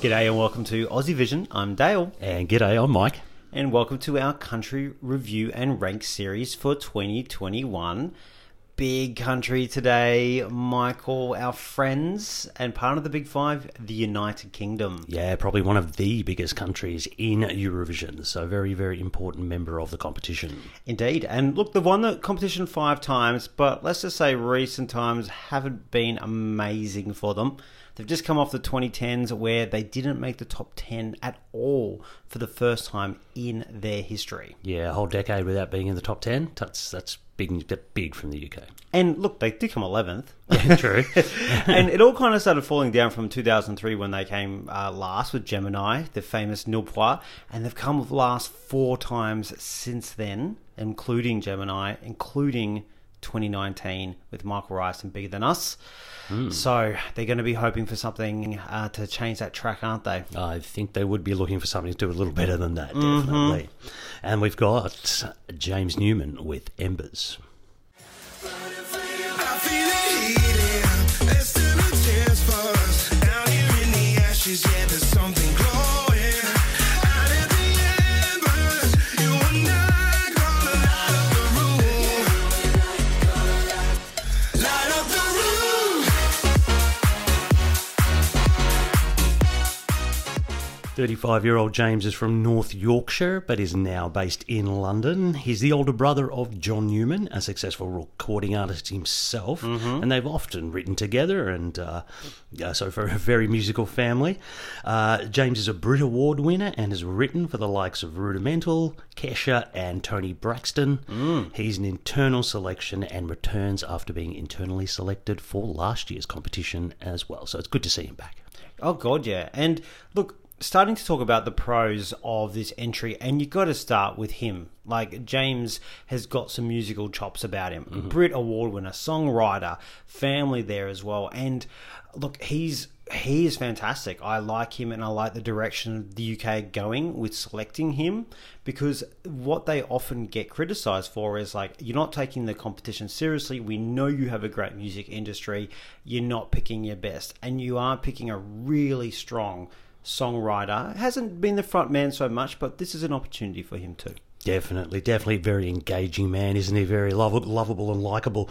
G'day and welcome to Aussie Vision. I'm Dale. And g'day, I'm Mike. And welcome to our country review and rank series for 2021. Big country today, Michael, our friends, and part of the Big Five, the United Kingdom. Yeah, probably one of the biggest countries in Eurovision. So, very, very important member of the competition. Indeed. And look, they've won the competition five times, but let's just say recent times haven't been amazing for them. They've just come off the 2010s where they didn't make the top 10 at all for the first time in their history. Yeah, a whole decade without being in the top 10. That's that's big big from the UK. And look, they did come 11th. Yeah, true. and it all kind of started falling down from 2003 when they came uh, last with Jemini, the famous Point, and they've come last four times since then, including Jemini, including 2019 with Michael Rice and Bigger Than Us. Mm. So they're going to be hoping for something uh, to change that track, aren't they? I think they would be looking for something to do a little better than that, mm-hmm. definitely. Mm-hmm. And we've got James Newman with Embers. Yeah, 35 year old James is from North Yorkshire but is now based in London. He's the older brother of John Newman, a successful recording artist himself, mm-hmm. and they've often written together, and uh, so for a very musical family. Uh, James is a Brit Award winner and has written for the likes of Rudimental, Kesha, and Toni Braxton. Mm. He's an internal selection and returns after being internally selected for last year's competition as well, so it's good to see him back. Oh, God, yeah. And look, starting to talk about the pros of this entry, and you've got to start with him. Like James has got some musical chops about him. Mm-hmm. Brit Award winner, songwriter, family there as well. And look, he's he is fantastic. I like him and I like the direction the UK going with selecting him because what they often get criticized for is like you're not taking the competition seriously. We know you have a great music industry. You're not picking your best and you are picking a really strong songwriter. Hasn't been the front man so much, but this is an opportunity for him too. Definitely, definitely very engaging man, isn't he? Very lovable, lovable and likable.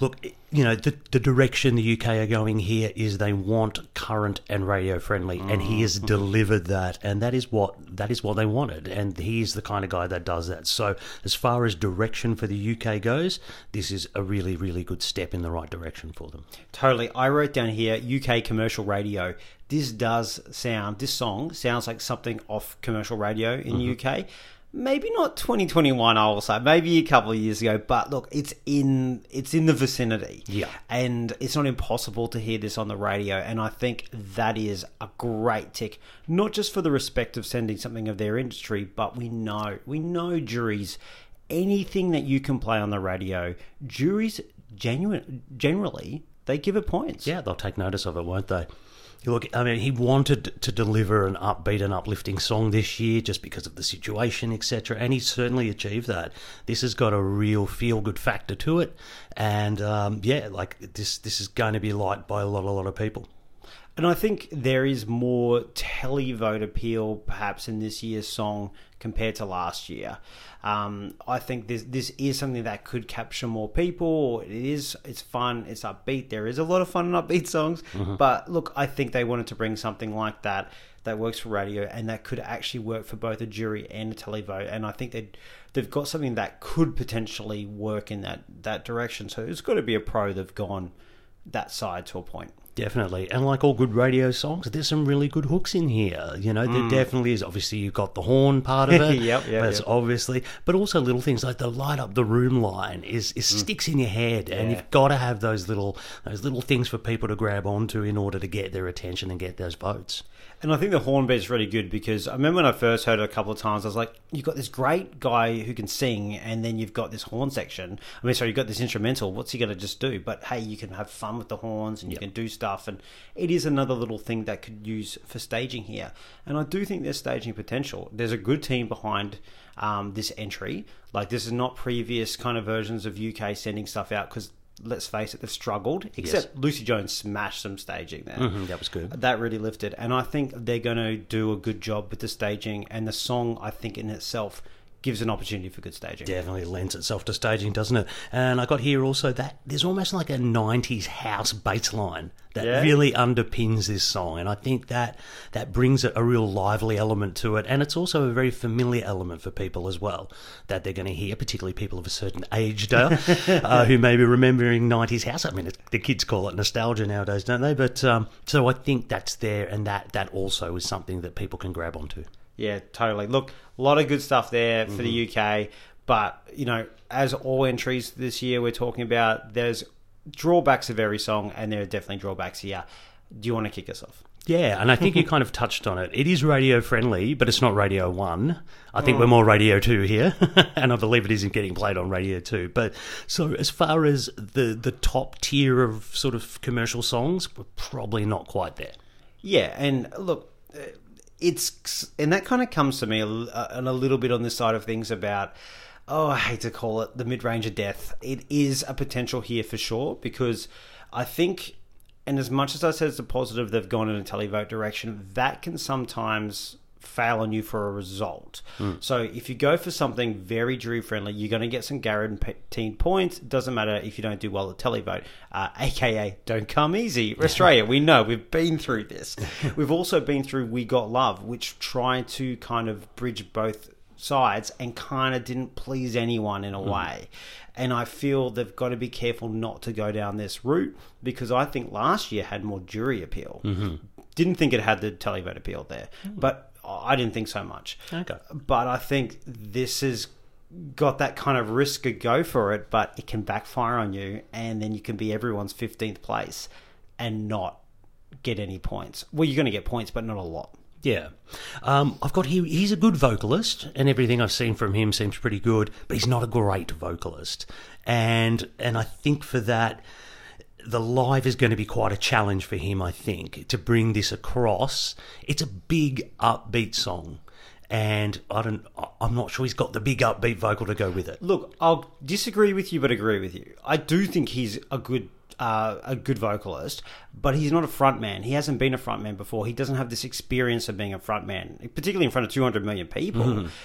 Look, you know, the, the direction the UK are going here is they want current and radio friendly, mm. and he has mm-hmm. delivered that, and that is what that is what they wanted, and he is the kind of guy that does that. So, as far as direction for the UK goes, this is a really, really good step in the right direction for them. Totally. I wrote down here UK commercial radio. This does sound. This song sounds like something off commercial radio in mm-hmm. the UK maybe not 2021 I will say. Maybe a couple of years ago but look it's in it's in the vicinity. Yeah. And it's not impossible to hear this on the radio and I think that is a great tick not just for the respect of sending something of their industry but we know we know juries anything that you can play on the radio juries genuine generally they give it points. Yeah they'll take notice of it won't they Look, I mean, he wanted to deliver an upbeat and uplifting song this year just because of the situation, etc., and he certainly achieved that. This has got a real feel-good factor to it, and um, yeah, like this, this is going to be liked by a lot, a lot of people. And I think there is more televote appeal perhaps in this year's song compared to last year. Um, I think this this is something that could capture more people. It is it's fun, it's upbeat. There is a lot of fun and upbeat songs. Mm-hmm. But look, I think they wanted to bring something like that that works for radio and that could actually work for both a jury and a televote. And I think they they've got something that could potentially work in that that direction. So it's got to be a pro. They've gone that side to a point. Definitely. And like all good radio songs, there's some really good hooks in here. You know, there mm. definitely is. Obviously, you've got the horn part of it. yep, yep, That's yep. obviously, but also little things like the light up the room line is, is mm. sticks in your head. Yeah. And you've got to have those little, those little things for people to grab onto in order to get their attention and get those votes. And I think the horn bit's really good because I remember when I first heard it a couple of times, I was like, you've got this great guy who can sing, and then you've got this horn section. I mean, sorry, you've got this instrumental. What's he going to just do? But hey, you can have fun with the horns and you yep. can do stuff. And it is another little thing that could use for staging here. And I do think there's staging potential. There's a good team behind um, this entry. Like, this is not previous kind of versions of UK sending stuff out because let's face it, they've struggled. Except Lucy Jones smashed some staging there. Mhm, that was good. That really lifted, and I think they're going to do a good job with the staging and the song. I think in itself gives an opportunity for good staging. Definitely lends itself to staging, doesn't it? And I got here also that there's almost like a 90s house bass line that Yeah. really underpins this song. And I think that that brings a, real lively element to it. And it's also a very familiar element for people as well that they're going to hear, particularly people of a certain age, Dale, uh, who may be remembering 90s house. I mean, the kids call it nostalgia nowadays, don't they? But um, so I think that's there. And that, that also is something that people can grab onto. Yeah, totally. Look, a lot of good stuff there for the Mm-hmm. UK, but you know, as all entries this year we're talking about, there's drawbacks of every song, and there are definitely drawbacks here. Do you want to kick us off? Yeah, and I think you kind of touched on it. It is radio friendly, but it's not Radio 1. I think we're more Radio 2 here, and I believe it isn't getting played on Radio 2. But so as far as the, the top tier of sort of commercial songs, we're probably not quite there. Yeah, and look, uh, it's and that kind of comes to me a, uh, and a little bit on this side of things about. Oh, I hate to call it the mid range of death. It is a potential here for sure because I think, and as much as I said it's a positive, they've gone in a televote direction. That can sometimes fail on you for a result. Hmm. So if you go for something very jury friendly, you're going to get some guaranteed points. It doesn't matter if you don't do well at televote, uh, aka don't come easy. Australia, we know we've been through this. we've also been through We Got Love, which tried to kind of bridge both sides and kind of didn't please anyone in a hmm. way. And I feel they've got to be careful not to go down this route because I think last year had more jury appeal. Mm-hmm. Didn't think it had the televote appeal there, hmm. but I didn't think so much. Okay. But I think this has got that kind of risk of go for it, but it can backfire on you, and then you can be everyone's 15th place and not get any points. Well, you're going to get points, but not a lot. Yeah. Um, I've got he, he's a good vocalist, and everything I've seen from him seems pretty good, but he's not a great vocalist. And and I think for that, the live is going to be quite a challenge for him, I think, to bring this across. It's a big upbeat song. And I don't, I'm not sure he's got the big upbeat vocal to go with it. Look, I'll disagree with you, but agree with you. I do think he's a good. Uh, a good vocalist, but he's not a frontman. He hasn't been a frontman before. He doesn't have this experience of being a frontman, particularly in front of 200 million people.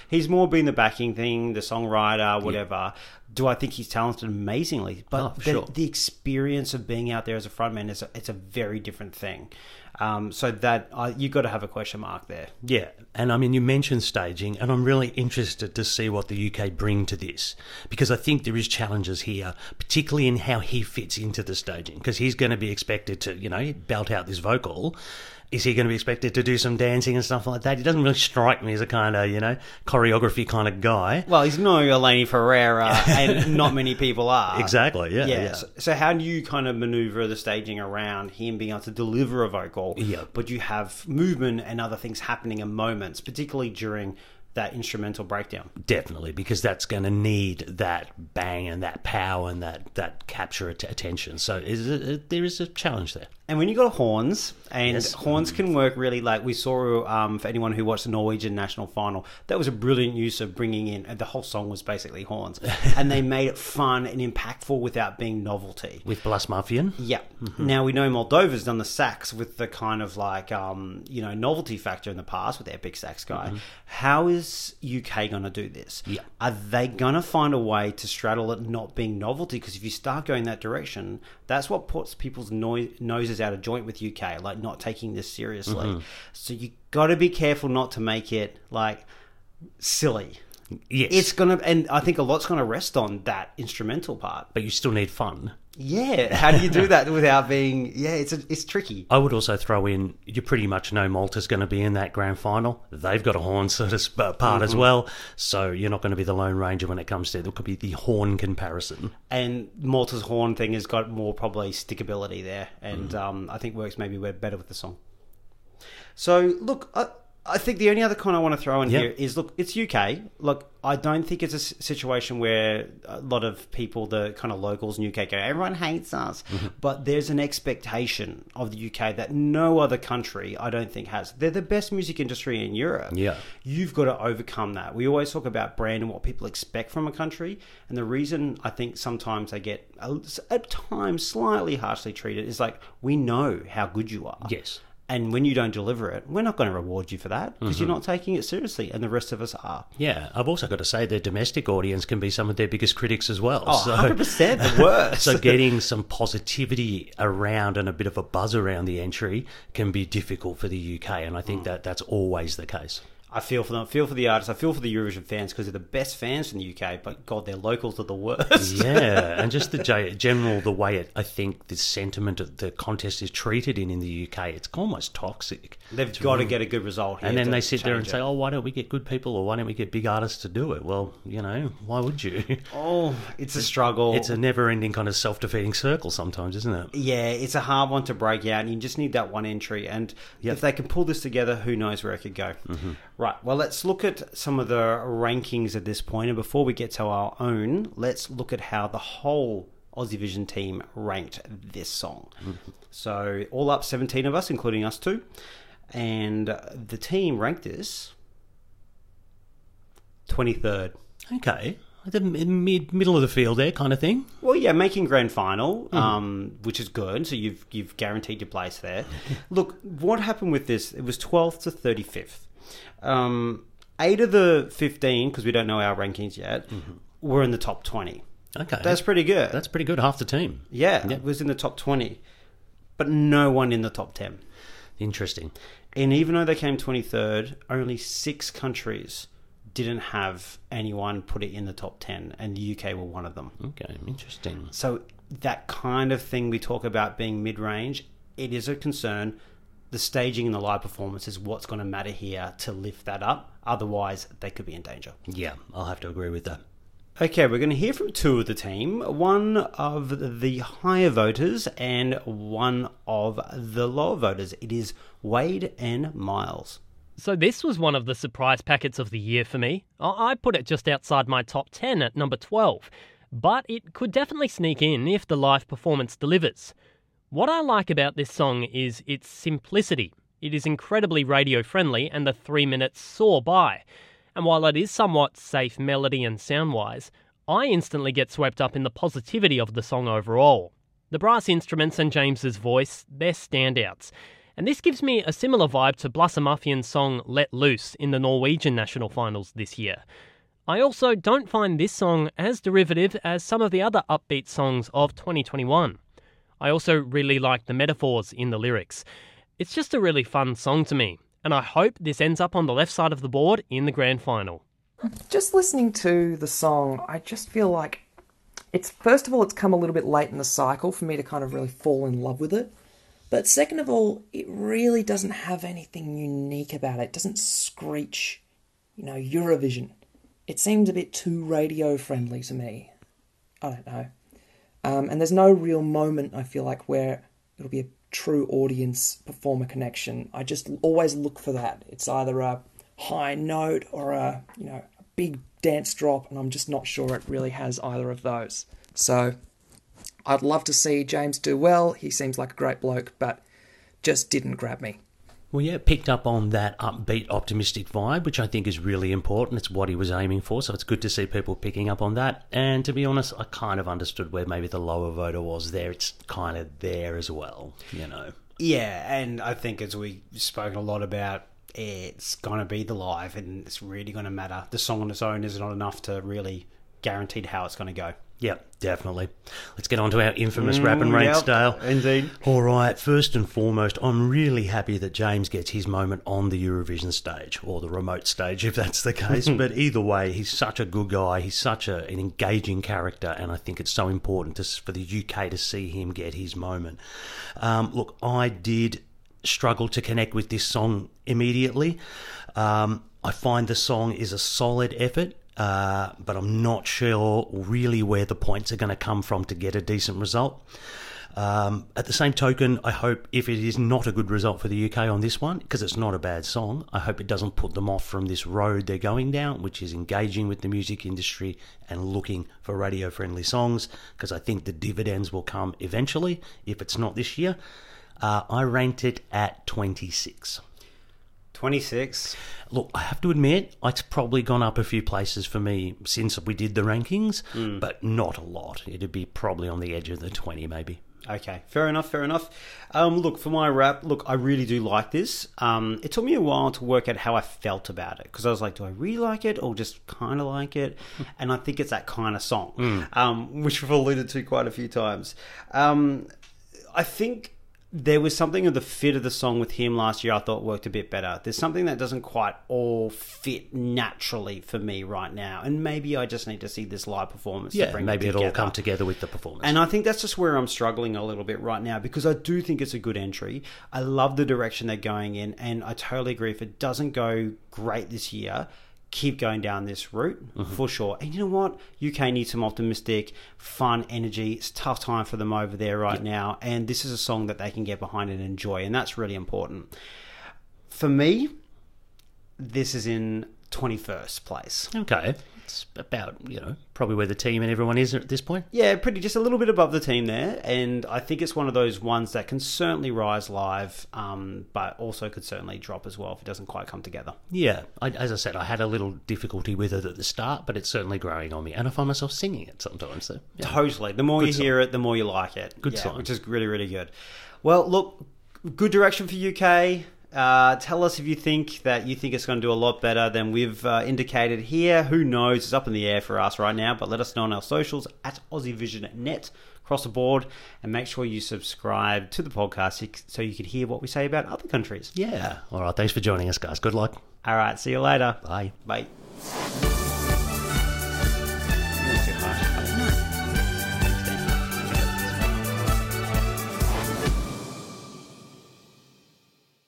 He's more been the backing thing, the songwriter, whatever. Do I think he's talented amazingly? But Oh, the, sure. the experience of being out there as a frontman is a, it's a very different thing. Um, so that uh, you got to have a question mark there. Yeah, and I mean, you mentioned staging, and I'm really interested to see what the UK bring to this because I think there is challenges here, particularly in how he fits into the staging because he's going to be expected to, you know, belt out this vocal. Is he going to be expected to do some dancing and stuff like that? He doesn't really strike me as a kind of, you know, choreography kind of guy. Well, he's no Eleni Foureira, and not many people are. Exactly, yeah, Yeah. yeah. So, so how do you kind of maneuver the staging around him being able to deliver a vocal? Yeah. But you have movement and other things happening in moments, particularly during that instrumental breakdown. Definitely, because that's going to need that bang and that power and that, that capture attention. So is it, there is a challenge there. And when you got horns, and Yes. horns can work really like we saw um, for anyone who watched the Norwegian national final, that was a brilliant use of bringing in, the whole song was basically horns, and they made it fun and impactful without being novelty. With Blåsemafian, Yeah. Now we know Moldova's done the sax with the kind of like um, you know novelty factor in the past with their big sax guy. How is UK going to do this? Yeah. Are they going to find a way to straddle it not being novelty? Because if you start going that direction, that's what puts people's noi- noses out of joint with UK, like not taking this seriously. Mm-hmm. So you got to be careful not to make it like silly. Yes, It's gonna, and I think a lot's gonna rest on that instrumental part. but you still need fun. Yeah, how do you do that without being? Yeah, it's a, it's tricky. I would also throw in you pretty much know Malta's going to be in that grand final. They've got a horn sort of part as well, so you're not going to be the Lone Ranger when it comes to there could be the horn comparison. And Malta's horn thing has got more probably stickability there, and um, I think works maybe better with the song. So look, I, I think the only other con I want to throw in Yep. here is look, it's UK. Look, I don't think it's a situation where a lot of people, the kind of locals in UK, go, everyone hates us. Mm-hmm. But there's an expectation of the UK that no other country, I don't think, has. They're the best music industry in Europe. Yeah. You've got to overcome that. We always talk about brand and what people expect from a country. And the reason I think sometimes they get, at times, slightly harshly treated is like, we know how good you are. Yes. And when you don't deliver it, we're not going to reward you for that because Mm-hmm. you're not taking it seriously, and the rest of us are. Yeah, I've also got to say their domestic audience can be some of their biggest critics as well. Oh, 100% the worst. so getting some positivity around and a bit of a buzz around the entry can be difficult for the UK, and I think Mm. that that's always the case. I feel for them. I feel for the artists. I feel for the Eurovision fans because they're the best fans in the UK. But God, their locals are the worst. yeah, and just the general the way it, I think the sentiment of the contest is treated in in the UK, it's almost toxic. They've got to get a good result here. And then they sit there and change say, "Oh, why don't we get good people, or why don't we get big artists to do it?" Well, you know, why would you? "Oh, it's a struggle. It's a never-ending kind of self-defeating circle sometimes, isn't it? yeah, it's a hard one to break out, and you just need that one entry. And if they can pull this together, who knows where it could go. Mm-hmm. Right. Well, let's look at some of the rankings at this point. and before we get to our own, let's look at how the whole Aussie Vision team ranked this song. Mm-hmm. So, all up, seventeen of us, including us two, and the team ranked this twenty third. Okay, the mid middle of the field there, kind of thing. Well, yeah, making grand final, Hmm. um, which is good. So you've you've guaranteed your place there. Look, what happened with this? It was twelfth to thirty fifth. Um, eight of the fifteen, because we don't know our rankings yet, were in the top twenty. Okay, That's pretty good. that's pretty good. Half the team. yeah, Yeah. it was in the top twenty, but no one in the top ten. Interesting. And even though they came twenty third, only six countries didn't have anyone put it in the top ten, and the UK were one of them. Okay, interesting. So that kind of thing we talk about being mid-range, it is a concern. The staging and the live performance is what's going to matter here to lift that up. Otherwise, they could be in danger. Yeah, I'll have to agree with that. Okay, we're going to hear from two of the team, one of the higher voters and one of the lower voters. It is Wade and Miles. So this was one of the surprise packets of the year for me. I I put it just outside my top 10 at number 12, but it could definitely sneak in if the live performance delivers. What I like about this song is its simplicity. It is incredibly radio friendly and the 3 minutes soar by. And while it is somewhat safe melody and sound wise, I instantly get swept up in the positivity of the song overall. The brass instruments and James's voice, they're standouts. And this gives me a similar vibe to Blåsemafian's song Let Loose in the Norwegian national finals this year. I also don't find this song as derivative as some of the other upbeat songs of 2021. I also really like the metaphors in the lyrics. It's just a really fun song to me, and I hope this ends up on the left side of the board in the grand final. just listening to the song, I just feel like it's first of all, it's come a little bit late in the cycle for me to kind of really fall in love with it. But second of all, it really doesn't have anything unique about it. It doesn't screech, you know, Eurovision. It seems a bit too radio friendly to me. I don't know. Um, and there's no real moment, I feel like, where it'll be a true audience performer connection. I just always look for that. It's either a high note or a, you know, a big dance drop, and I'm just not sure it really has either of those. So I'd love to see James do well. He seems like a great bloke, but just didn't grab me. Well, yeah, picked up on that upbeat, optimistic vibe, which I think is really important. It's what he was aiming for, so it's good to see people picking up on that. And to be honest, I kind of understood where maybe the lower voter was there. It's kind of there as well, you know. Yeah, and I think as we've spoken a lot about, it's going to be the live, and it's really going to matter. The song on its own is not enough to really guarantee how it's going to go. Yep, definitely. Let's get on to our infamous rap and rank yep, style. indeed. All right, first and foremost, I'm really happy that James gets his moment on the Eurovision stage, or the remote stage if that's the case. but either way, he's such a good guy. He's such a, an engaging character, and I think it's so important to, for the UK to see him get his moment. Um, look, I did struggle to connect with this song immediately. Um, I find the song is a solid effort. Uh, but I'm not sure really where the points are going to come from to get a decent result. Um, at the same token, I hope if it is not a good result for the UK on this one, because it's not a bad song, I hope it doesn't put them off from this road they're going down, which is engaging with the music industry and looking for radio friendly songs, because I think the dividends will come eventually, if it's not this year. Uh, I ranked it at 26. 26. Look, I have to admit, it's probably gone up a few places for me since we did the rankings, but not a lot. It'd be probably on the edge of the 20, maybe. Okay, fair enough, fair enough. Um, look, for my rap, look, I really do like this. Um, it took me a while to work out how I felt about it because I was like, do I really like it or just kind of like it? And I think it's that kind of song, um, which we've alluded to quite a few times. Um, I think there was something of the fit of the song with him last year I thought worked a bit better. There's something that doesn't quite all fit naturally for me right now, and maybe I just need to see this live performance. to Yeah, bring maybe it it'll all come together with the performance. And I think that's just where I'm struggling a little bit right now because I do think it's a good entry. I love the direction they're going in, and I totally agree. If it doesn't go great this year, keep going down this route mm-hmm. for sure. And you know what? UK needs some optimistic, fun energy. It's a tough time for them over there right now, and this is a song that they can get behind and enjoy, and that's really important. For me, this is in 21st place. okay, it's about, you know, probably where the team and everyone is at this point. Yeah, pretty just a little bit above the team there, and I think it's one of those ones that can certainly rise live, um, but also could certainly drop as well if it doesn't quite come together. Yeah, I, as I said, I had a little difficulty with it at the start, but it's certainly growing on me, and I find myself singing it sometimes. So yeah. Totally. The more Good you song. hear it, the more you like it. Good Yeah, song. which is really really good. Well, look, good direction for UK. Uh, tell us if you think that you think it's going to do a lot better than we've uh, indicated here. Who knows? It's up in the air for us right now, but let us know on our socials at AussieVisionNet across the board, and make sure you subscribe to the podcast so you can hear what we say about other countries. yeah. All right, thanks for joining us, guys. Good luck. All right, see you later. Bye. Bye.